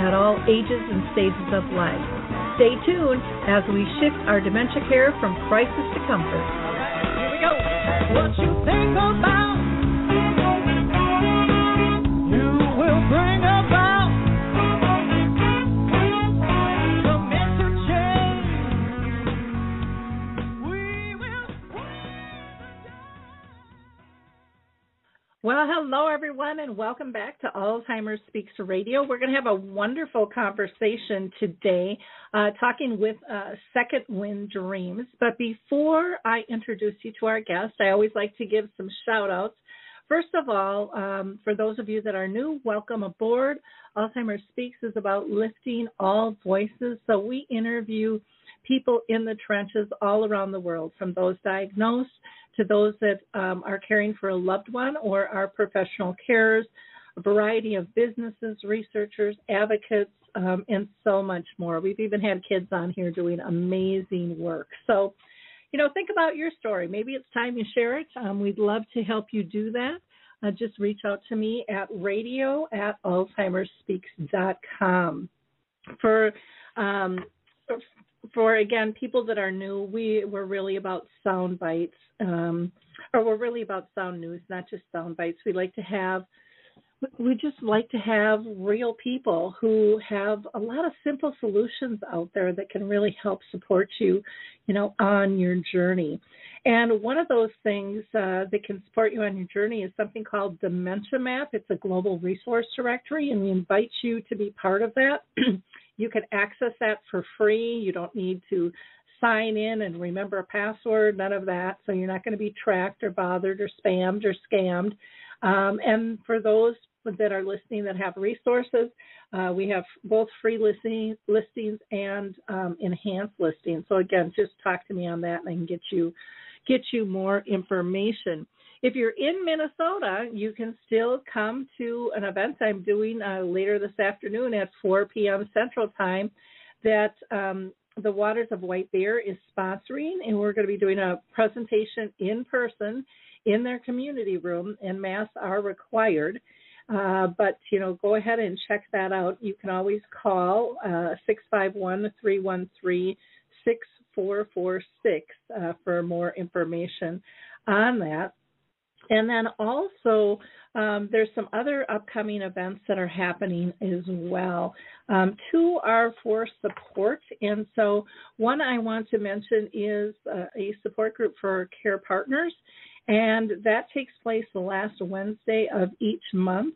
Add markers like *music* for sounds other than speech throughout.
at all ages and stages of life. Stay tuned as we shift our dementia care from crisis to comfort. Here we go. What you think about, Well, hello everyone, and welcome back to Alzheimer's Speaks Radio. We're going to have a wonderful conversation today, uh, talking with uh, Second Wind Dreams. But before I introduce you to our guest, I always like to give some shout outs. First of all, um, for those of you that are new, welcome aboard. Alzheimer's Speaks is about lifting all voices. So we interview people in the trenches all around the world, from those diagnosed to those that um, are caring for a loved one or are professional carers, a variety of businesses, researchers, advocates, um, and so much more. We've even had kids on here doing amazing work. So, you know, think about your story. Maybe it's time you share it. Um, we'd love to help you do that. Uh, just reach out to me at radio at alzheimersspeaks.com. For um, for again people that are new, we we're really about sound bites, um, or we're really about sound news, not just sound bites. We like to have we just like to have real people who have a lot of simple solutions out there that can really help support you, you know, on your journey. And one of those things uh, that can support you on your journey is something called Dementia Map. It's a global resource directory, and we invite you to be part of that. *clears throat* you can access that for free. You don't need to sign in and remember a password, none of that. So you're not going to be tracked or bothered or spammed or scammed. Um, and for those that are listening that have resources, uh, we have both free listing, listings and um, enhanced listings. So again, just talk to me on that, and I can get you get you more information. If you're in Minnesota, you can still come to an event I'm doing uh, later this afternoon at 4 p.m. Central Time that um, the Waters of White Bear is sponsoring, and we're going to be doing a presentation in person in their community room, and masks are required. Uh, but you know, go ahead and check that out. You can always call uh, six five one three one three six four four six uh, for more information on that. And then also, um, there's some other upcoming events that are happening as well. Um, two are for support, and so one I want to mention is uh, a support group for care partners, and that takes place the last Wednesday of each month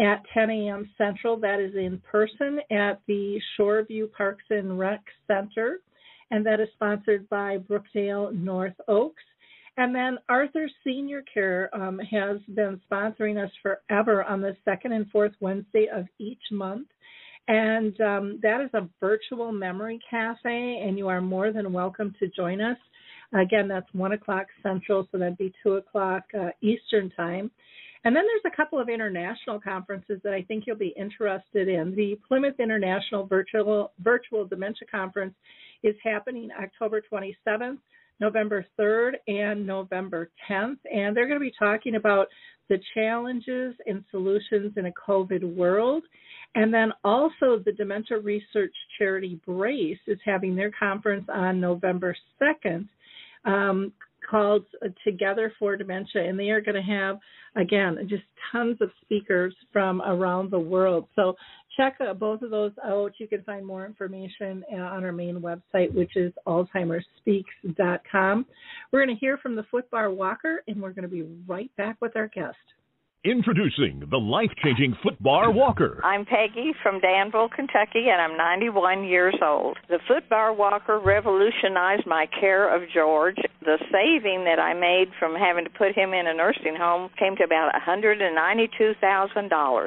at 10 a.m. Central. That is in person at the Shoreview Parks and Rec Center, and that is sponsored by Brookdale North Oaks. And then Arthur Senior Care um, has been sponsoring us forever on the second and fourth Wednesday of each month. And um, that is a virtual memory cafe, and you are more than welcome to join us. Again, that's 1 o'clock Central, so that'd be 2 o'clock uh, Eastern Time. And then there's a couple of international conferences that I think you'll be interested in. The Plymouth International Virtual, Virtual Dementia Conference is happening October 27th, November 3rd, and November 10th. And they're going to be talking about the challenges and solutions in a COVID world. And then also the Dementia Research Charity Brace is having their conference on November 2nd. Um, called Together for Dementia, and they are going to have, again, just tons of speakers from around the world. So check uh, both of those out. You can find more information uh, on our main website, which is alzheimersspeaks.com. We're going to hear from the footbar walker, and we're going to be right back with our guest. Introducing the life changing Footbar Walker. I'm Peggy from Danville, Kentucky, and I'm 91 years old. The Footbar Walker revolutionized my care of George. The saving that I made from having to put him in a nursing home came to about $192,000.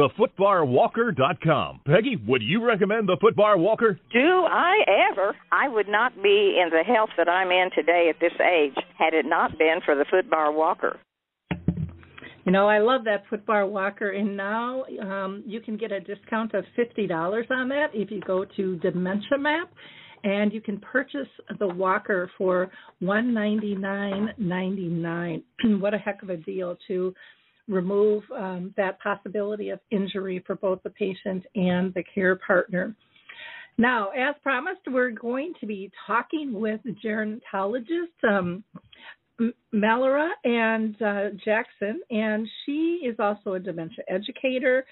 thefootbarwalker.com. Peggy, would you recommend the footbar walker? Do I ever? I would not be in the health that I'm in today at this age had it not been for the footbar walker. You know, I love that footbar walker, and now um, you can get a discount of fifty dollars on that if you go to Dementia Map, and you can purchase the walker for one ninety nine ninety nine. *clears throat* what a heck of a deal to remove um, that possibility of injury for both the patient and the care partner. Now, as promised, we're going to be talking with gerontologist um, Melora and uh, Jackson, and she is also a dementia educator.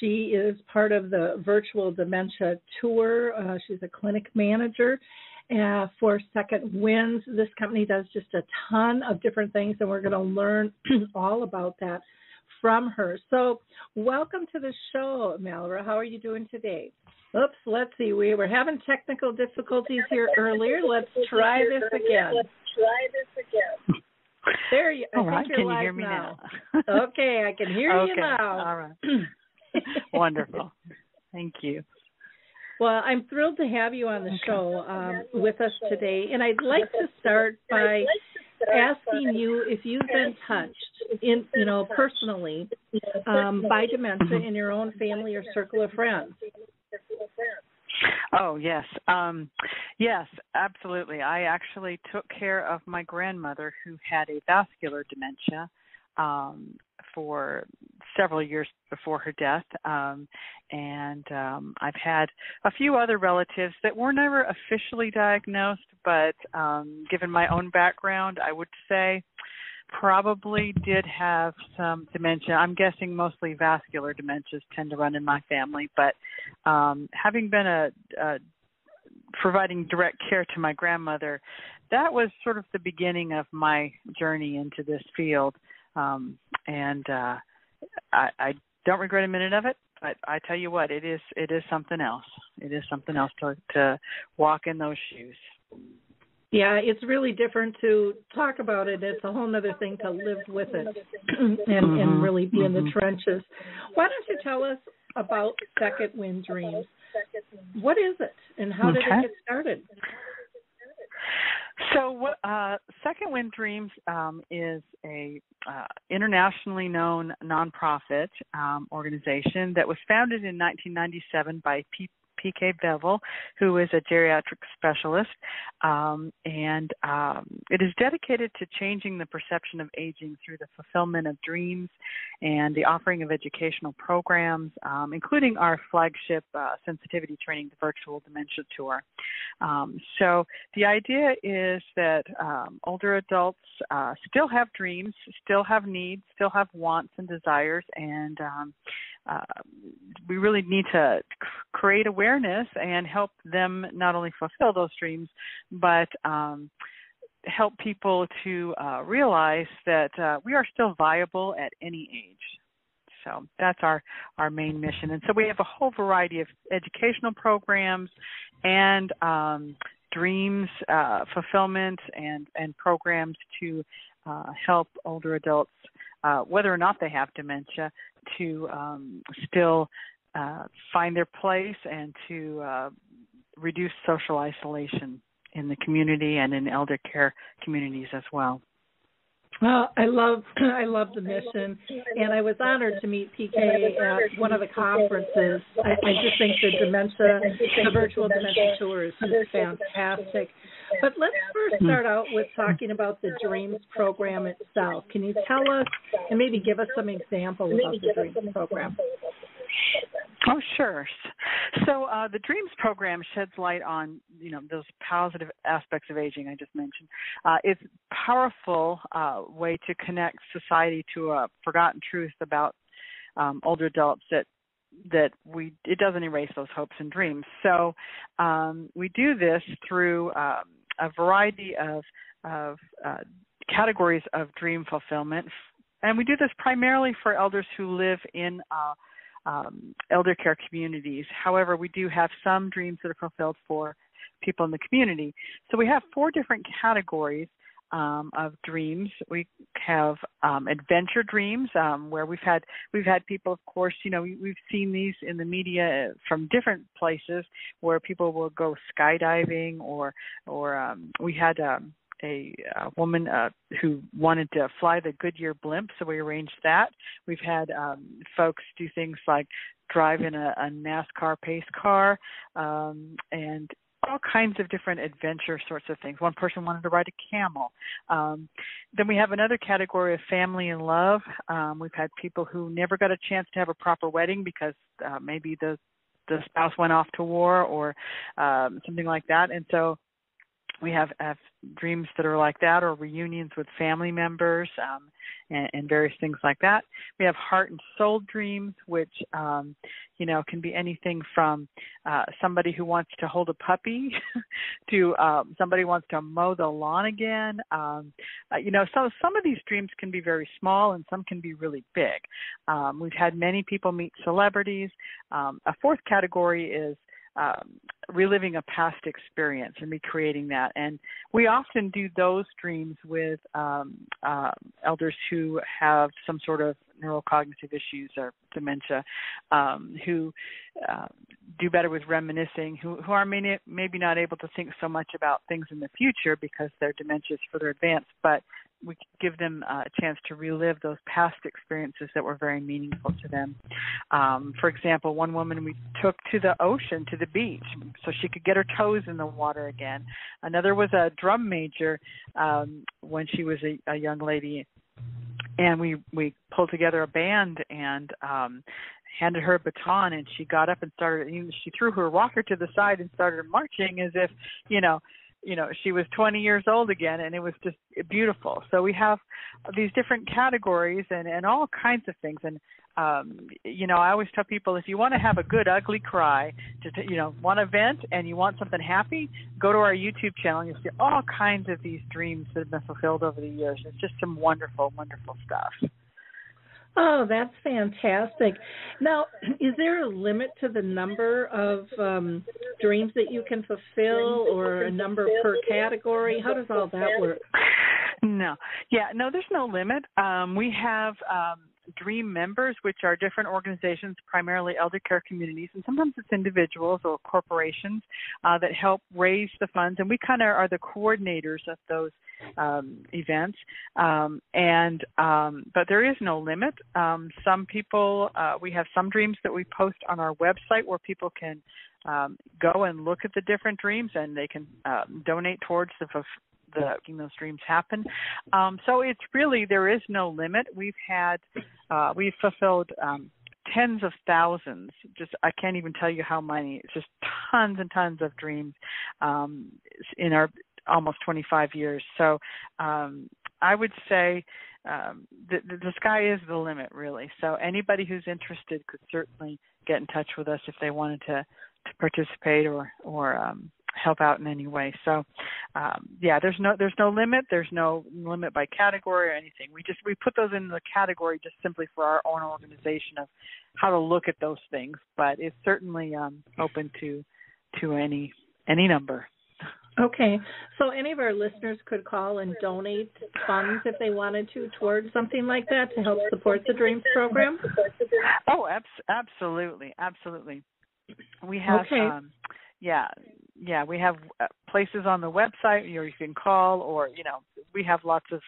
She is part of the virtual dementia tour. Uh, she's a clinic manager uh, for Second Winds. This company does just a ton of different things, and we're going to learn *clears throat* all about that from her. So, welcome to the show, Melora. How are you doing today? Oops, let's see. We were having technical difficulties here earlier. Let's try this again. Let's try this again. There you. I All right, can you hear me now? now? okay, I can hear you okay. now. All right. *laughs* Wonderful. Thank you. Well, I'm thrilled to have you on the show um, with us today, and I'd like to start by asking you if you've been touched, in you know, personally, um, by dementia in your own family or circle of friends. Oh yes, um, yes, absolutely. I actually took care of my grandmother who had a vascular dementia um, for several years before her death, um, and um, I've had a few other relatives that were never officially diagnosed, but um, given my own background, I would say probably did have some dementia. I'm guessing mostly vascular dementias tend to run in my family, but um, having been a, a providing direct care to my grandmother, that was sort of the beginning of my journey into this field. Um, and uh, I, I don't regret a minute of it. But I tell you what, it is it is something else. It is something else to to walk in those shoes. Yeah, it's really different to talk about it. It's a whole other thing to live with it *clears throat* and, Mhm, and really be in the mhm. trenches. Why don't you tell us about Second Wind Dreams? What is it and how did Okay. it get started? So, uh, Second Wind Dreams um, is a uh, internationally known nonprofit um, organization that was founded in 1997 by P- PK Beville, who is a geriatric specialist, um, and um, it is dedicated to changing the perception of aging through the fulfillment of dreams and the offering of educational programs, um, including our flagship uh, sensitivity training, the Virtual Dementia Tour. Um, so the idea is that um, older adults uh, still have dreams, still have needs, still have wants and desires, and um, uh, we really need to create awareness and help them not only fulfill those dreams, but um, help people to uh, realize that uh, we are still viable at any age. So that's our our main mission, and so we have a whole variety of educational programs and um, dreams uh, fulfillment and and programs to uh, help older adults, uh, whether or not they have dementia, to um, still uh, find their place and to uh, reduce social isolation in the community and in elder care communities as well. Well, I love *clears throat* I love the mission, and I was honored to meet PK at one of the conferences. I, I just think the dementia, the virtual dementia tour is just fantastic. But let's first hmm. start out with talking about the Dreams program itself. Can you tell us and maybe give us some examples of the Dreams program? Oh, sure. So uh, the Dreams program sheds light on you know those positive aspects of aging I just mentioned. Uh, it's a powerful uh, way to connect society to a forgotten truth about um, older adults that that we it doesn't erase those hopes and dreams. So um, we do this through um, a variety of of uh, categories of dream fulfillment, and we do this primarily for elders who live in uh, um, elder care communities. However, we do have some dreams that are fulfilled for people in the community. So we have four different categories um, of dreams. We have um, adventure dreams, um, where we've had we've had people, of course, you know, we, we've seen these in the media from different places where people will go skydiving, or or um, we had. Um, a, a woman uh, who wanted to fly the Goodyear blimp, so we arranged that. We've had um, folks do things like drive in a, a NASCAR pace car, um, and all kinds of different adventure sorts of things. One person wanted to ride a camel. Um, then we have another category of family and love. Um, we've had people who never got a chance to have a proper wedding because uh, maybe the the spouse went off to war or um, something like that, and so we have, have dreams that are like that or reunions with family members um, and, and, various things like that. We have heart and soul dreams which um, you know can be anything from uh, somebody who wants to hold a puppy *laughs* to um, somebody wants to mow the lawn again. Um, uh, you know so some of these dreams can be very small and some can be really big. Um, we've had many people meet celebrities. Um, a fourth category is um, reliving a past experience and recreating that. And we often do those dreams with um, uh, elders who have some sort of neurocognitive issues or dementia, um, who uh, do better with reminiscing, who, who are may, maybe not able to think so much about things in the future because their dementia is further advanced, but we give them a chance to relive those past experiences that were very meaningful to them. Um, for example, one woman we took to the ocean, to the beach, so she could get her toes in the water again. Another was a drum major um, when she was a, a young lady, and we we pulled together a band and um, handed her a baton and she got up and started she threw her rocker to the side and started marching as if you know you know she was 20 years old again and it was just beautiful. So we have these different categories and and all kinds of things. And um you know i always tell people if you want to have a good ugly cry just you know want to vent and you want something happy go to our youtube channel. And you'll see all kinds of these dreams that have been fulfilled over the years. It's just some wonderful wonderful stuff Oh, that's fantastic. Now, *clears throat* is there a limit to the number of um, dreams that you can fulfill or a number per category? How does all that work? *laughs* No. Yeah, no, there's no limit. Um, we have um, Dream members, which are different organizations, primarily elder care communities, and sometimes it's individuals or corporations uh, that help raise the funds. And we kind of are the coordinators of those um, events. Um, and um, but there is no limit. Um, some people, uh, we have some dreams that we post on our website where people can um, go and look at the different dreams and they can uh, donate towards the the making those dreams happen. Um, so it's really there is no limit. We've had uh, we've fulfilled um, tens of thousands. Just I can't even tell you how many. It's just tons and tons of dreams um, in our almost 25 years. So um, I would say um, the, the sky is the limit, really. So anybody who's interested could certainly get in touch with us if they wanted to to participate or or um, help out in any way. So um, yeah, there's no there's no limit. There's no limit by category or anything. We just we put those in the category just simply for our own organization of how to look at those things. But it's certainly um, open to to any any number. Okay, so any of our listeners could call and donate funds if they wanted to towards something like that to help support the Dreams program. Oh, abs- absolutely, absolutely. We have, okay. um, yeah, yeah, we have uh, places on the website or you can call, or you know, we have lots of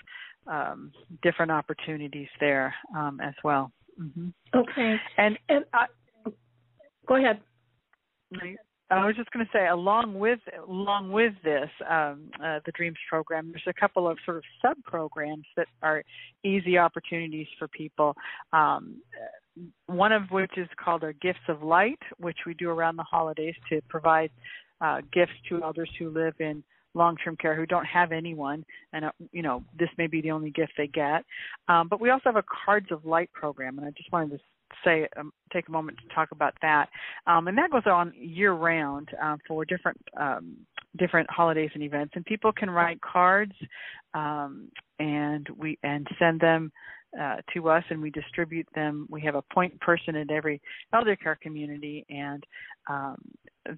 um, different opportunities there um, as well. Mm-hmm. Okay, and and I, go ahead. I was just going to say, along with along with this, um, uh, the Dreams program, there's a couple of sort of sub programs that are easy opportunities for people. Um, one of which is called our Gifts of Light, which we do around the holidays to provide uh, gifts to elders who live in long-term care who don't have anyone, and uh, you know this may be the only gift they get. Um, but we also have a Cards of Light program, and I just wanted to say um, take a moment to talk about that. Um, and that goes on year round uh, for different um, different holidays and events. And people can write cards um, and we and send them uh, to us, and we distribute them. We have a point person in every elder care community, and um,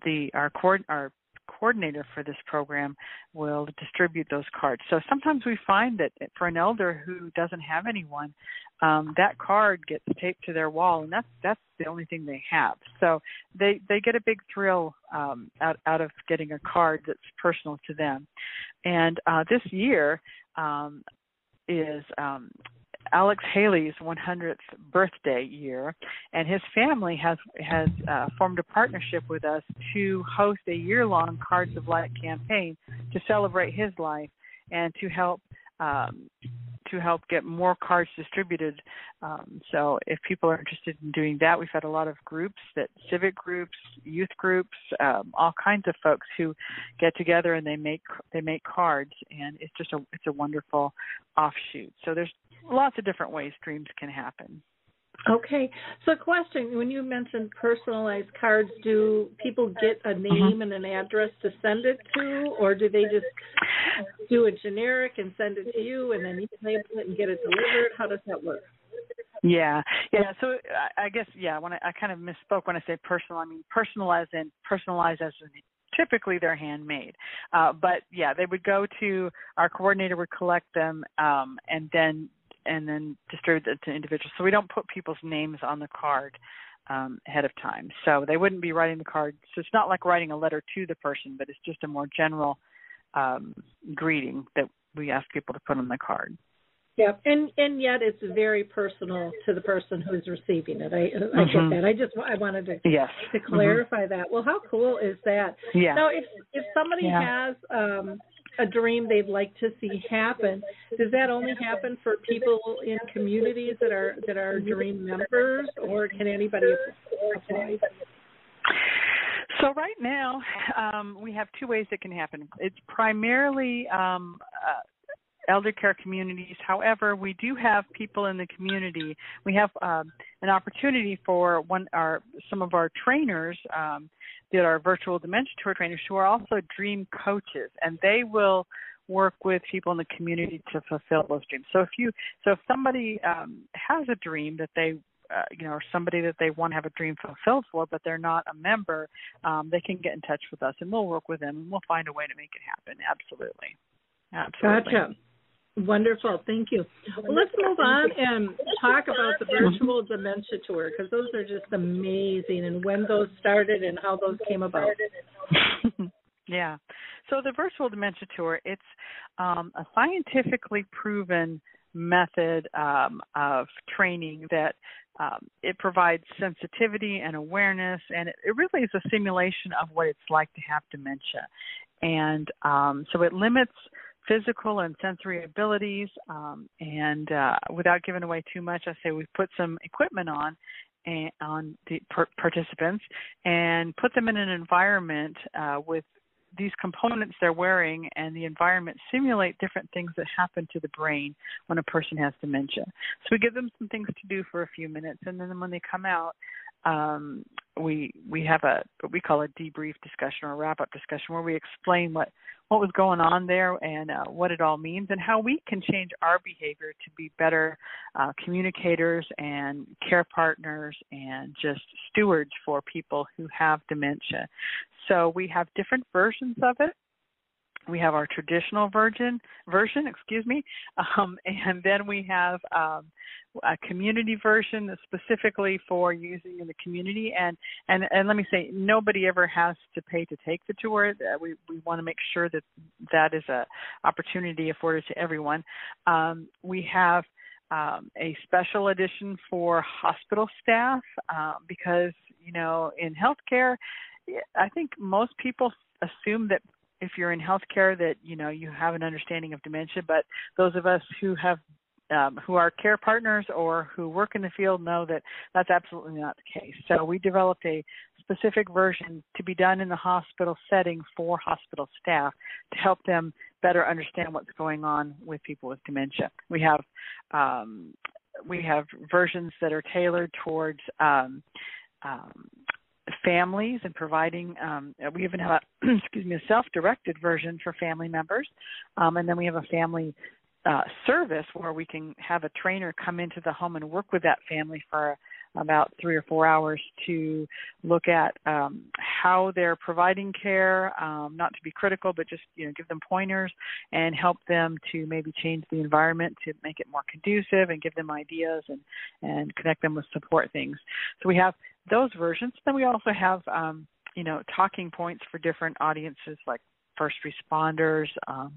the our cord our coordinator for this program will distribute those cards. So sometimes we find that for an elder who doesn't have anyone, um, that card gets taped to their wall, and that's that's the only thing they have. So they they get a big thrill um, out out of getting a card that's personal to them. And uh, this year um, is um, Alex Haley's 100th birthday year, and his family has has uh, formed a partnership with us to host a year-long Cards of Light campaign to celebrate his life and to help um, to help get more cards distributed. Um, so if people are interested in doing that, we've had a lot of groups that civic groups, youth groups, um, all kinds of folks who get together and they make they make cards, and it's just a it's a wonderful offshoot. So there's lots of different ways dreams can happen. Okay. So, question: When you mentioned personalized cards, do people get a name mm-hmm. and an address to send it to, or do they just do a generic and send it to you, and then you label it and get it delivered? How does that work? Yeah, yeah. So I guess yeah. When I, I kind of misspoke when I say personal, I mean personalized and personalized as in typically they're handmade. Uh, but yeah, they would go to our coordinator would collect them um, and then and then distribute it to individuals. So we don't put people's names on the card um, ahead of time. So they wouldn't be writing the card. So it's not like writing a letter to the person, but it's just a more general um, greeting that we ask people to put on the card. Yeah, and and yet it's very personal to the person who's receiving it. I I mm-hmm. get that. I just I wanted to yes. to mm-hmm. clarify mm-hmm. that. Well, how cool is that? Yeah. Now, if if somebody yeah. has um a dream they'd like to see happen. Does that only happen for people in communities that are that are dream members, or can anybody apply? So right now, um, we have two ways it can happen. It's primarily um, uh, elder care communities. However, we do have people in the community. We have um, an opportunity for one our some of our trainers um, that are virtual dementia tour trainers who are also dream coaches, and they will work with people in the community to fulfill those dreams. So if you so if somebody um, has a dream that they uh, you know, or somebody that they want to have a dream fulfilled for, but they're not a member, um, they can get in touch with us, and we'll work with them, and we'll find a way to make it happen. Absolutely, absolutely. Gotcha. Wonderful, thank you. Well, let's move on and talk about the virtual dementia tour because those are just amazing, and when those started and how those came about. *laughs* yeah, so the virtual dementia tour it's um, a scientifically proven method um, of training that um, it provides sensitivity and awareness, and it, it really is a simulation of what it's like to have dementia. And um, so it limits physical and sensory abilities. Um, and uh, without giving away too much, I say we've put some equipment on and, on the per- participants and put them in an environment uh, with these components they're wearing and the environment simulate different things that happen to the brain when a person has dementia. So we give them some things to do for a few minutes, and then when they come out, um, we we have a what we call a debrief discussion or a wrap up discussion where we explain what what was going on there and uh, what it all means and how we can change our behavior to be better uh, communicators and care partners and just stewards for people who have dementia. So we have different versions of it we have our traditional version version excuse me *laughs* um, and then we have um, a community version that's specifically for using in the community. And and and let me say nobody ever has to pay to take the tour. Uh, we we want to make sure that that is a opportunity afforded to everyone. Um, we have um, a special edition for hospital staff uh, because you know in healthcare I think most people assume that if you're in healthcare that you know you have an understanding of dementia but those of us who have um, who are care partners or who work in the field know that that's absolutely not the case. So we developed a specific version to be done in the hospital setting for hospital staff to help them better understand what's going on with people with dementia. We have um, we have versions that are tailored towards um, um, families and providing um, we even have a *clears throat* excuse me a self-directed version for family members um, and then we have a family uh, service where we can have a trainer come into the home and work with that family for about three or four hours to look at um, how they're providing care, um, not to be critical, but just you know give them pointers and help them to maybe change the environment to make it more conducive and give them ideas and and connect them with support things. So we have those versions. Then we also have um, you know talking points for different audiences like first responders. Um,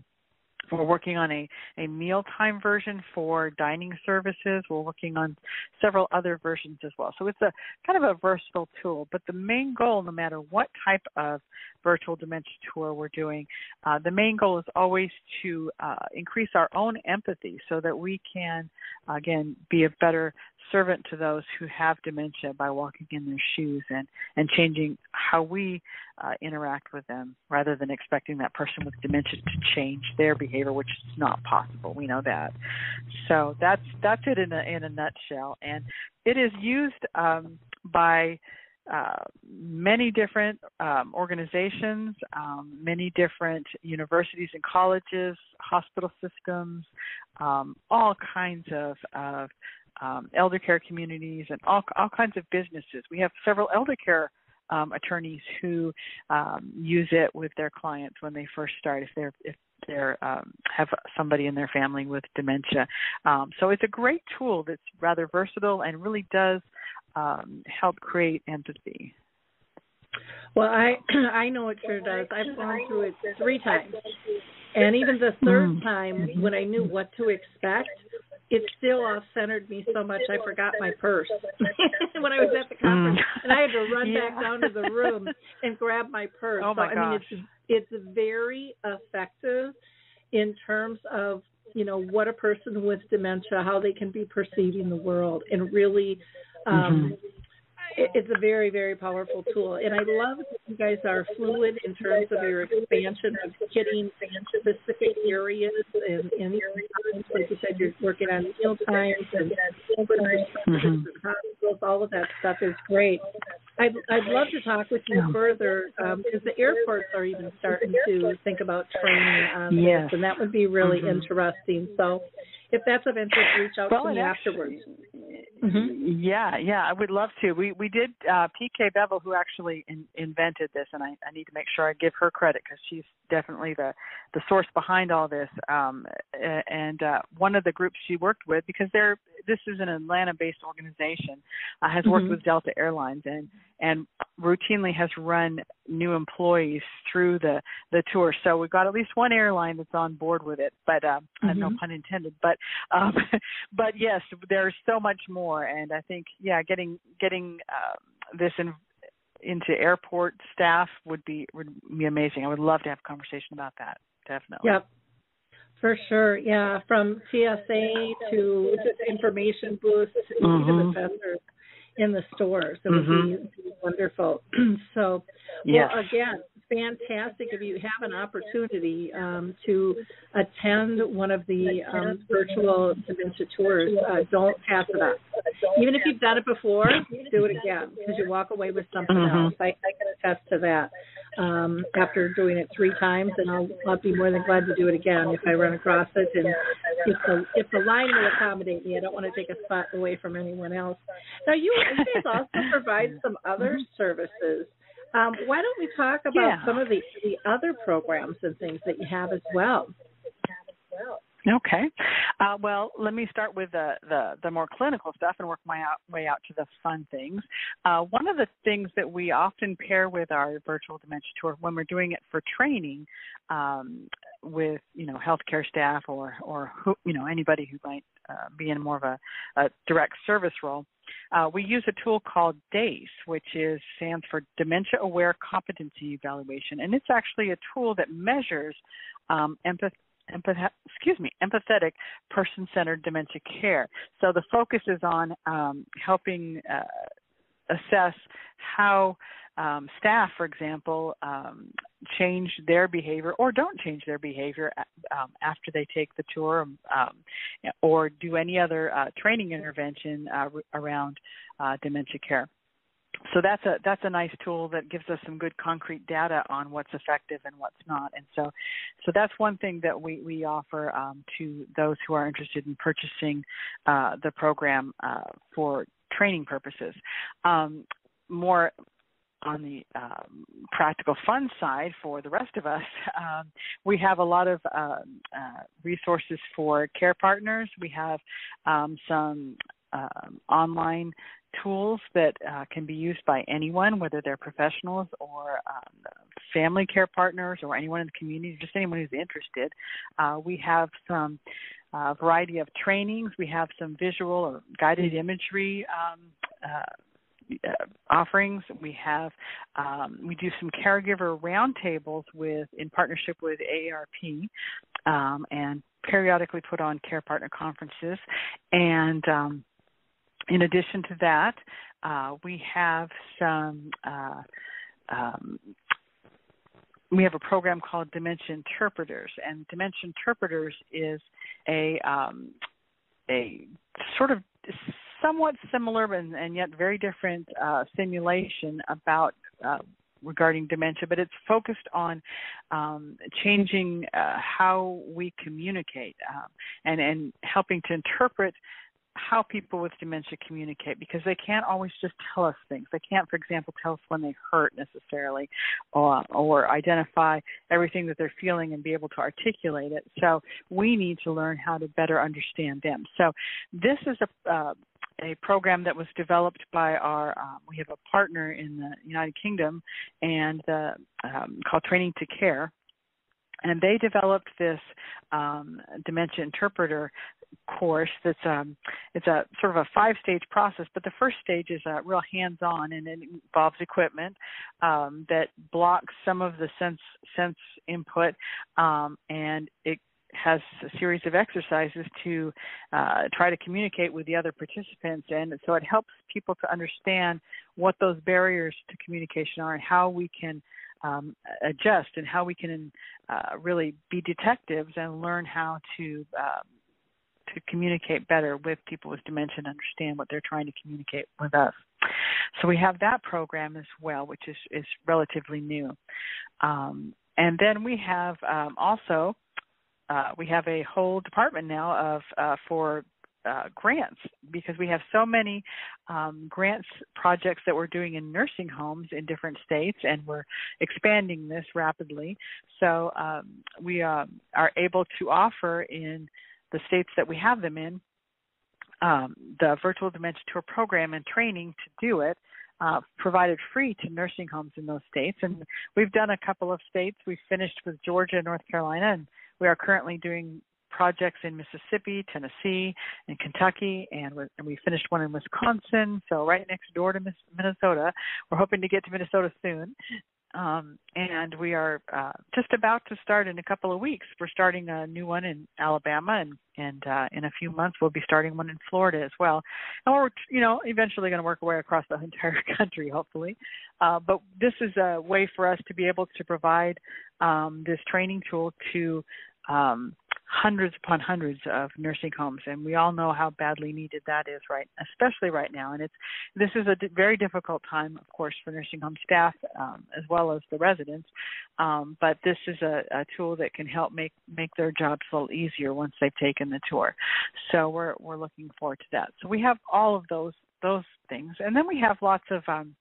we're working on a, a mealtime version for dining services. We're working on several other versions as well. So it's a kind of a versatile tool. But the main goal, no matter what type of virtual dementia tour we're doing, uh, the main goal is always to uh, increase our own empathy so that we can, again, be a better servant to those who have dementia by walking in their shoes and, and changing how we uh, interact with them rather than expecting that person with dementia to change their behavior, which is not possible. We know that. So that's that's it in a in a nutshell, and it is used um, by uh, many different um, organizations, um, many different universities and colleges, hospital systems, um, all kinds of, of um, elder care communities, and all all kinds of businesses. We have several elder care um, attorneys who um, use it with their clients when they first start if they're if they're um, have somebody in their family with dementia. Um, so it's a great tool that's rather versatile and really does um, help create empathy. Well, I *clears throat* I know it sure does. I've gone through it three times, and even the third Mm. time, when I knew what to expect, it still off centered me so much I forgot my purse *laughs* when I was at the conference, Mm. and I had to run back down to the room *laughs* and grab my purse. Oh, my so I mean, gosh. it's it's very effective in terms of you know what a person with dementia, how they can be perceiving the world, and really. um it- it's a very very powerful tool and i love that you guys are fluid in terms of your expansion of hitting specific areas and, and times like you said you're working on meal times and Mhm. hospitals all of that stuff is great i'd i'd love to talk with you further um, because the airports are even starting to think about training on Yes. this and that would be really Mhm. interesting so if that's of interest reach out Well, to me it afterwards actually- Yeah, yeah, I would love to. We we did. Uh, PK Beville, who actually in, invented this, and I, I need to make sure I give her credit because she's definitely the the source behind all this. Um, and uh, one of the groups she worked with, because they're this is an Atlanta-based organization, uh, has worked Mhm. with Delta Airlines and and routinely has run new employees through the the tour. So we've got at least one airline that's on board with it, but um, uh no Mhm. pun intended. But um, *laughs* but yes, there's so much more, and I think yeah, getting getting um, this in into airport staff would be would be amazing. I would love to have a conversation about that. Definitely. Yep. For sure, yeah. From TSA to just information booths, to Mhm. the vendors in the stores, it would be, be wonderful. *clears throat* so, Yes. well, again, fantastic if you have an opportunity um, to attend one of the um, virtual dementia tours. Uh, don't pass it up. Even if you've done it before, do it again because you walk away with something Mhm. else. I, I can attest to that um, after doing it three times, and I'll, I'll be more than glad to do it again if I run across it. And if the if the line will accommodate me, I don't want to take a spot away from anyone else. Now, you, you guys also *laughs* provide some other services. Um, why don't we talk about Yeah. some of the the other programs and things that you have as well? Okay. Uh, well, let me start with the, the, the more clinical stuff and work my out, way out to the fun things. Uh, one of the things that we often pair with our virtual dementia tour when we're doing it for training um, with you know healthcare staff or or who, you know anybody who might uh, be in more of a, a direct service role. Uh, we use a tool called DACE, which is stands for Dementia Aware Competency Evaluation, and it's actually a tool that measures um, empath- empath- excuse me, empathetic person-centered dementia care. So the focus is on um, helping uh, assess how um, staff, for example, um, change their behavior or don't change their behavior um, after they take the tour um, or do any other uh, training intervention uh, around uh, dementia care so that's a that's a nice tool that gives us some good concrete data on what's effective and what's not and so so that's one thing that we we offer um, to those who are interested in purchasing uh, the program uh, for training purposes um, more on the um, practical fun side for the rest of us, *laughs* um, we have a lot of um, uh, resources for care partners. We have um, some um, online tools that uh, can be used by anyone, whether they're professionals or um, family care partners or anyone in the community, just anyone who's interested. Uh, we have some uh, variety of trainings. We have some visual or guided imagery um, uh, uh, offerings. We have um, we do some caregiver roundtables with in partnership with AARP um, and periodically put on care partner conferences and um, in addition to that, uh, we have some. Uh, um, we have a program called Dementia Interpreters, and Dementia Interpreters is a um, a sort of somewhat similar and, and yet very different uh, simulation about uh, regarding dementia, but it's focused on um, changing uh, how we communicate um, and and helping to interpret how people with dementia communicate because they can't always just tell us things. They can't, for example, tell us when they hurt necessarily, or or identify everything that they're feeling and be able to articulate it. So we need to learn how to better understand them. So this is a uh, a program that was developed by our um, we have a partner in the United Kingdom and uh, um, called Training to Care and they developed this um, dementia interpreter course that's um it's a sort of a five stage process but the first stage is uh, real hands on and it involves equipment um that blocks some of the sense sense input um and it has a series of exercises to uh, try to communicate with the other participants. And so it helps people to understand what those barriers to communication are and how we can um, adjust and how we can uh, really be detectives and learn how to um, to communicate better with people with dementia and understand what they're trying to communicate with us. So we have that program as well, which is is relatively new. Um, and then we have um, also uh, we have a whole department now of uh, for uh, grants because we have so many um, grants projects that we're doing in nursing homes in different states, and we're expanding this rapidly. So um, we uh, are able to offer in the states that we have them in um, the virtual dementia tour program and training to do it. Uh, provided free to nursing homes in those states. And we've done a couple of states. We finished with Georgia and North Carolina, and we are currently doing projects in Mississippi, Tennessee, and Kentucky, and, and we finished one in Wisconsin, so right next door to Minnesota. We're hoping to get to Minnesota soon. Um, and we are uh, just about to start in a couple of weeks. We're starting a new one in Alabama, and and uh, in a few months we'll be starting one in Florida as well. And we're you know eventually going to work our way across the *laughs* entire country, hopefully. Uh, but this is a way for us to be able to provide um, this training tool to um, hundreds upon hundreds of nursing homes, and we all know how badly needed that is right, especially right now. And it's this is a d- very difficult time, of course, for nursing home staff um, as well as the residents. Um, but this is a, a tool that can help make make their jobs a little easier once they've taken the tour. So we're we're looking forward to that. So we have all of those those things, and then we have lots of um,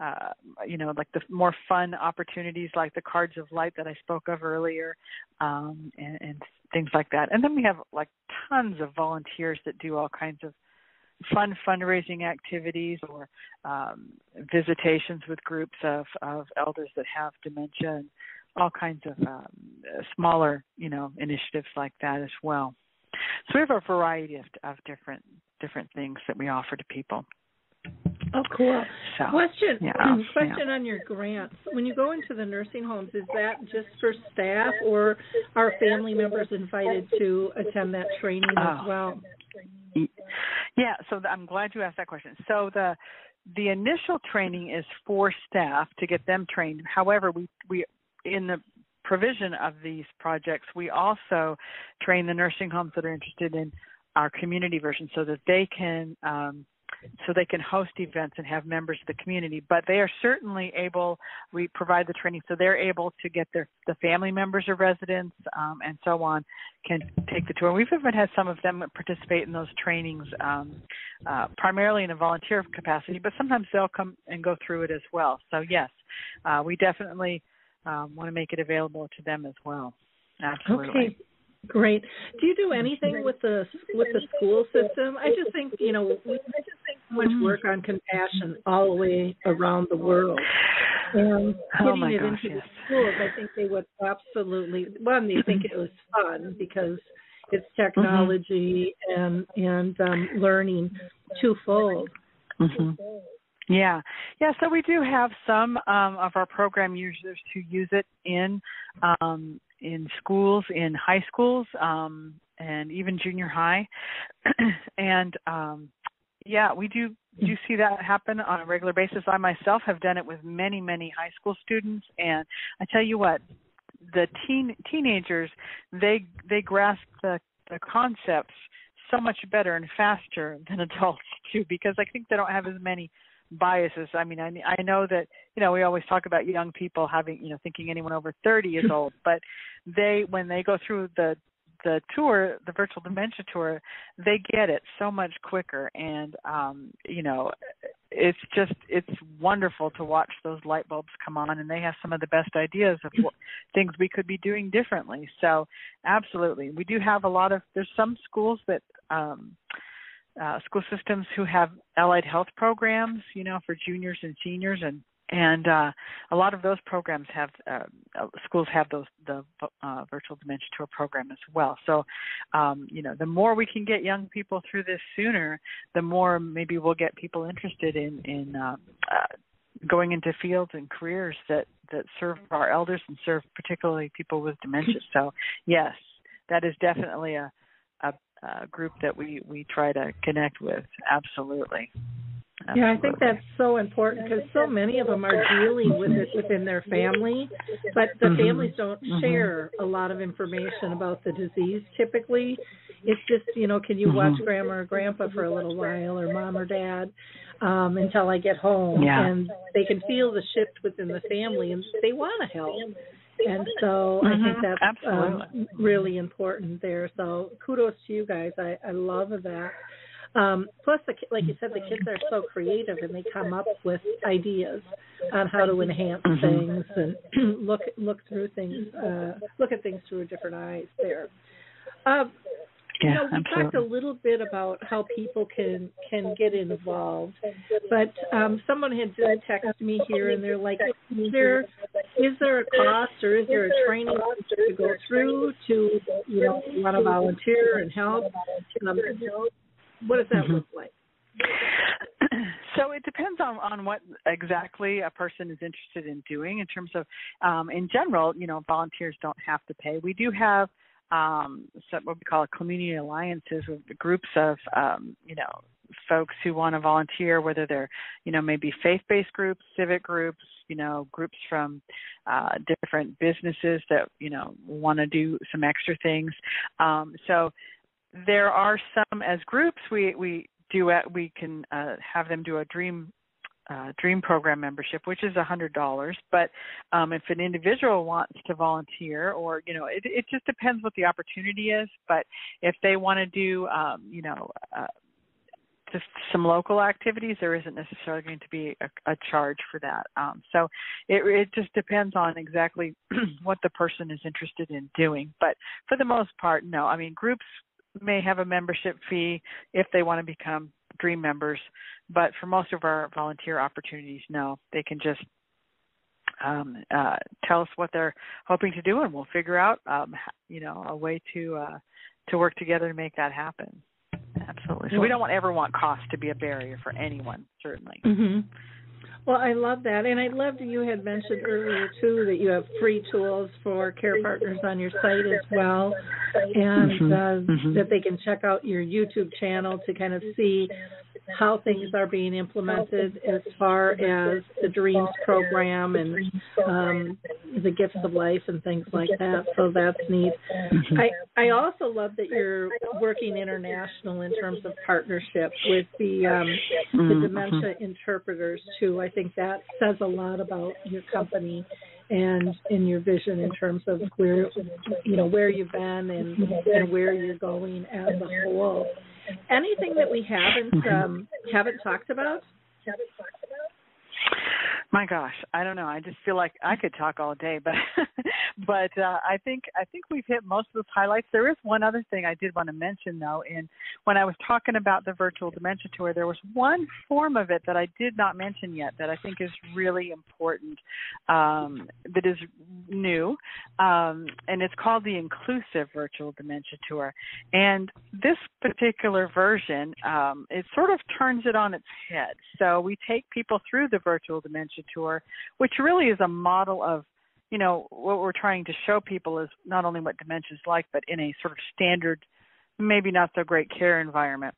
uh, you know, like the more fun opportunities, like the cards of light that I spoke of earlier, um, and, and things like that. And then we have like tons of volunteers that do all kinds of fun fundraising activities or um, visitations with groups of, of elders that have dementia and all kinds of um, smaller, you know, initiatives like that as well. So we have a variety of, of different different things that we offer to people. Oh, cool. So, question yeah, *clears throat* question yeah. on your grants. When you go into the nursing homes, is that just for staff, or are family members invited to attend that training as Oh. well? Yeah, so I'm glad you asked that question. So the the initial training is for staff to get them trained. However, we we in the provision of these projects, we also train the nursing homes that are interested in our community version so that they can um, so they can host events and have members of the community. But they are certainly able we provide the training so they're able to get their the family members or residents um, and so on can take the tour. We've even had some of them participate in those trainings um, uh, primarily in a volunteer capacity but sometimes they'll come and go through it as well. So yes uh, we definitely um, want to make it available to them as well. Absolutely. Okay. Great. Do you do anything with the with the school system? I just think you know we I just think so much work on compassion all the way around the world, and Oh, getting my it gosh, into yes. the schools. I think they would absolutely one. They think it was fun because it's technology and and um, learning twofold. hmm Yeah, yeah. So we do have some um, of our program users who use it in um, in schools, in high schools, um, and even junior high. *clears throat* and um, yeah, we do do see that happen on a regular basis. I myself have done it with many, many high school students, and I tell you what, the teen teenagers they they grasp the the concepts so much better and faster than *laughs* adults do because I think they don't have as many biases. I mean, I I know that you know we always talk about young people having you know thinking anyone over 30 is *laughs* old, but they when they go through the the tour, the virtual dementia tour, they get it so much quicker and um you know it's just it's wonderful to watch those light bulbs come on and they have some of the best ideas of what, *laughs* things we could be doing differently. So, absolutely. We do have a lot of there's some schools that um uh, school systems who have allied health programs, you know, for juniors and seniors, and and uh, a lot of those programs have uh, uh, schools have those the uh, virtual dementia tour program as well. So, um, you know, the more we can get young people through this sooner, the more maybe we'll get people interested in in uh, uh, going into fields and careers that that serve our elders and serve particularly people with dementia. So, yes, that is definitely a a, a group that we we try to connect with. Absolutely. Yeah, I think that's so important because so many of them are dealing with it within their family, but the Mhm. families don't Mhm. share a lot of information about the disease typically. It's just, you know, can you Mhm. watch grandma or grandpa for a little while or mom or dad um until I get home Yeah. and they can feel the shift within the family and they want to help. And so I think Mhm. that's um, really important there. So kudos to you guys. I, I love that. Um, plus, the, ki- like you said, the kids are so creative and they come up with ideas on how to enhance Mhm. things and *clears throat* look look through things, uh, look at things through different eyes. There. Um, you know, we talked a little bit about how people can can get involved, but um, someone had just texted me here, and they're like, "Is there is there a cost or is there a training to go through to you know want to volunteer and help? Um, what does that Mhm. look like?" so it depends on on what exactly a person is interested in doing in terms of um in general you know volunteers don't have to pay we do have um some, what we call community alliances with groups of um you know folks who want to volunteer whether they're you know maybe faith-based groups civic groups you know groups from uh different businesses that you know want to do some extra things. Um so there are some as groups we we do we can uh, have them do a dream uh, dream program membership which is a hundred dollars. But um, if an individual wants to volunteer or you know it, it just depends what the opportunity is. But if they want to do um, you know uh, just some local activities there isn't necessarily going to be a, a charge for that. Um, so it, it just depends on exactly *clears throat* what the person is interested in doing. But for the most part no. I mean groups may have a membership fee if they want to become dream members but for most of our volunteer opportunities no. They can just um, uh, tell us what they're hoping to do and we'll figure out um, you know a way to uh, to work together to make that happen. Absolutely. So we don't want ever want cost to be a barrier for anyone certainly. Hmm Well, I love that, and I loved that you had mentioned earlier too that you have free tools for care partners on your site as well, and Mhm, uh, mhm. that they can check out your YouTube channel to kind of see how things are being implemented as far as the Dreams program and um, the Gifts of Life and things like that. So that's neat. I I also love that you're working international in terms of partnership with the um, the Mhm. dementia interpreters too. I think that says a lot about your company and in your vision in terms of where you know where you've been and and where you're going as a whole. Anything that we haven't um, haven't talked about? My gosh, I don't know. I just feel like I could talk all day, but *laughs* but uh, I think I think we've hit most of those highlights. There is one other thing I did want to mention though, and when I was talking about the virtual dementia tour, there was one form of it that I did not mention yet that I think is really important, um, that is new, um, and it's called the Inclusive Virtual Dementia Tour. And this particular version, um, it sort of turns it on its head. So we take people through the virtual dementia tour, which really is a model of you know what we're trying to show people is not only what dementia is like, but in a sort of standard, maybe not so great care environment.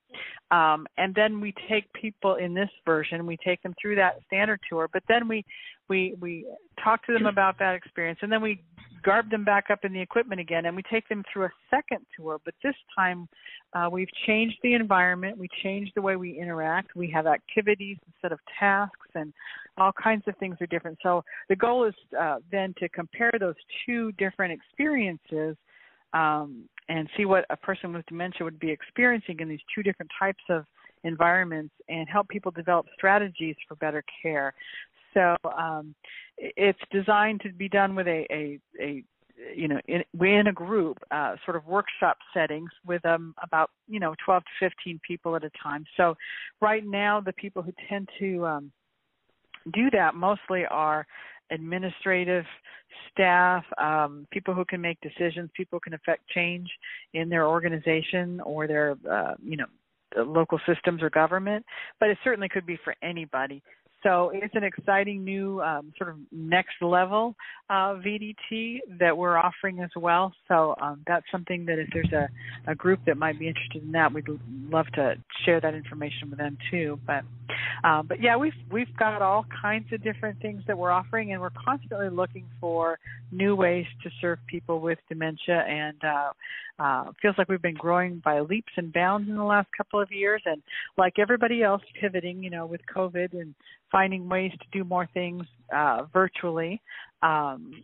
Um, and then we take people in this version, we take them through that standard tour, but then we we we talk to them about that experience, and then we garb them back up in the equipment again, and we take them through a second tour. But this time, uh, we've changed the environment, we changed the way we interact. We have activities instead of tasks, and all kinds of things are different. So the goal is uh, then to compare those two different experiences um, and see what a person with dementia would be experiencing in these two different types of environments and help people develop strategies for better care. So um, it's designed to be done with a, a, a you know, in, in a group, uh, sort of workshop settings with um, about you know 12 to 15 people at a time. So right now, the people who tend to um, do that mostly are administrative staff, um, people who can make decisions, people who can affect change in their organization or their, uh, you know, local systems or government. But it certainly could be for anybody. So it's an exciting new um, sort of next level uh, VDT that we're offering as well. So um, that's something that if there's a, a group that might be interested in that, we'd love to share that information with them too. But uh, but yeah, we've we've got all kinds of different things that we're offering, and we're constantly looking for new ways to serve people with dementia. And uh, uh, feels like we've been growing by leaps and bounds in the last couple of years, and like everybody else, pivoting, you know, with COVID and finding ways to do more things uh, virtually, um,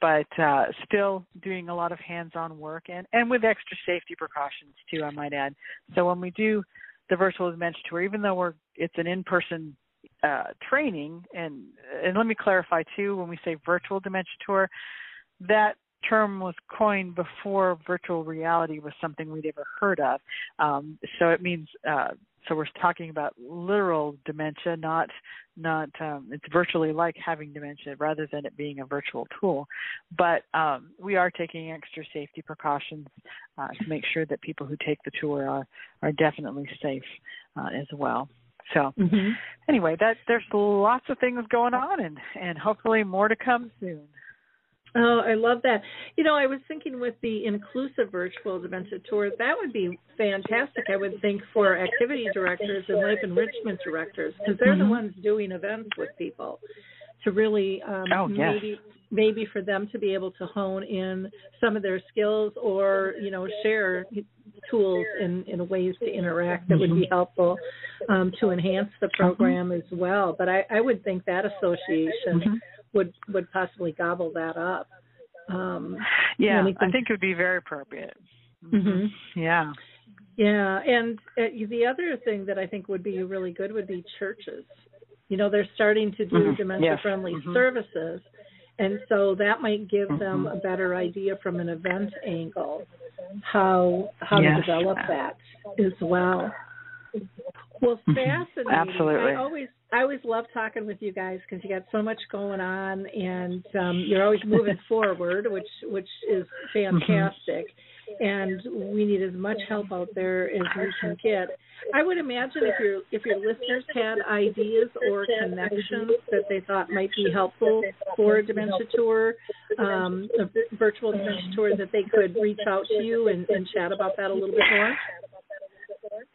but uh, still doing a lot of hands-on work and and with extra safety precautions too. I might add. So when we do the virtual dementia tour, even though we're it's an in-person uh, training, and and let me clarify too, when we say virtual dementia tour, that term was coined before virtual reality was something we'd ever heard of. Um, so it means uh, so we're talking about literal dementia, not not um, it's virtually like having dementia rather than it being a virtual tool. But um, we are taking extra safety precautions uh, to make sure that people who take the tour are are definitely safe uh, as well. So Mm-hmm. anyway, that there's lots of things going on, and and hopefully more to come soon. Oh, I love that. You know, I was thinking with the inclusive virtual dementia tour, that would be fantastic. I would think for activity directors and life enrichment directors, because they're the Mhm. ones doing events with people, to really um, Oh, yes. maybe maybe for them to be able to hone in some of their skills or you know share tools in in ways to interact that would be helpful um, to enhance the program as well. But I, I would think that association Mhm. Would would possibly gobble that up. Um, Yeah, Anything- I think it would be very appropriate. Mhm. Yeah. yeah, and uh, the other thing that I think would be really good would be churches. You know, they're starting to do Mhm. dementia-friendly Yes. Mhm. services, and so that might give them Mhm. a better idea from an event angle how how Yes. to develop that as well. Well, Mhm. fascinating. Absolutely. I always I always love talking with you guys because you got so much going on and um, you're always moving *laughs* forward, which which is fantastic. And we need as much help out there as we can get. I would imagine if your if your listeners had ideas or connections that they thought might be helpful for a dementia tour, um, a virtual dementia tour, that they could reach out to you and, and chat about that a little bit more.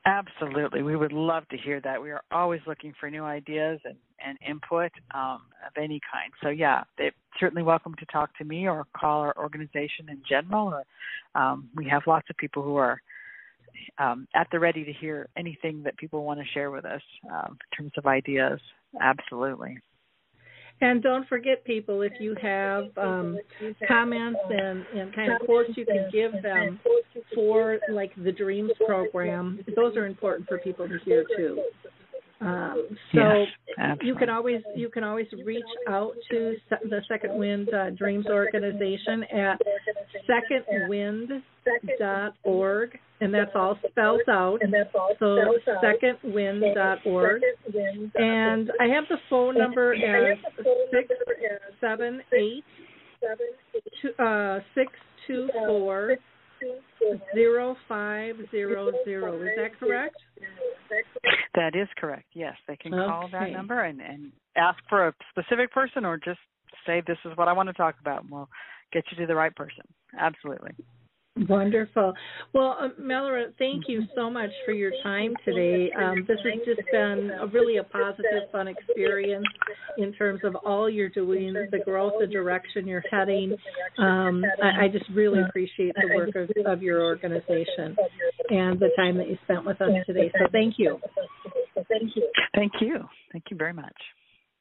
Absolutely. We would love to hear that. We are always looking for new ideas and, and input um, of any kind. So, yeah, they're certainly welcome to talk to me or call our organization in general. Or, um, we have lots of people who are um, at the ready to hear anything that people want to share with us um, in terms of ideas. Absolutely. And don't forget, people, if you have um, comments and, and kind of quotes you can give them for like the Dreams program, those are important for people to hear too. Um, so yes, you can always you can always reach out to the Second Wind uh, Dreams organization at secondwind.org, and that's all spelled out. And that's all so secondwind.org, and I have the phone number as six seven eight two, uh, six two four zero five zero zero. Is that correct? That is correct. Yes, they can call Okay. that number and, and ask for a specific person, or just say this is what I want to talk about, and we'll get you to the right person. Absolutely. Wonderful. Well, um, Melora, thank you so much for your time today. Um, this has just been a really a positive, fun experience in terms of all you're doing, the growth, the direction you're heading. Um, I, I just really appreciate the work of, of your organization and the time that you spent with us today. So thank you. thank you. Thank you. Thank you very much.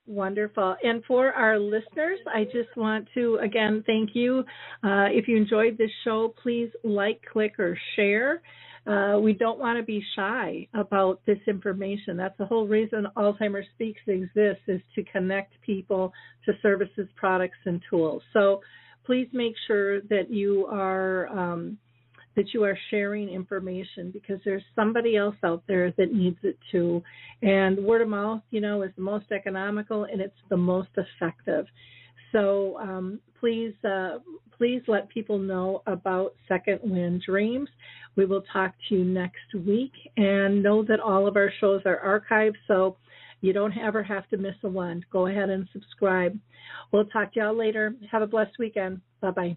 Wonderful. And for our listeners, I just want to again thank you. Uh, if you enjoyed this show, please like, click, or share. Uh, we don't want to be shy about this information. That's the whole reason Alzheimer's Speaks exists is to connect people to services, products, and tools. So please make sure that you are um, that you are sharing information because there's somebody else out there that needs it too. And word of mouth, you know, is the most economical and it's the most effective. So um, please, uh, please let people know about Second Wind Dreams. We will talk to you next week, and know that all of our shows are archived, so you don't ever have to miss a one. Go ahead and subscribe. We'll talk to y'all later. Have a blessed weekend. Bye bye.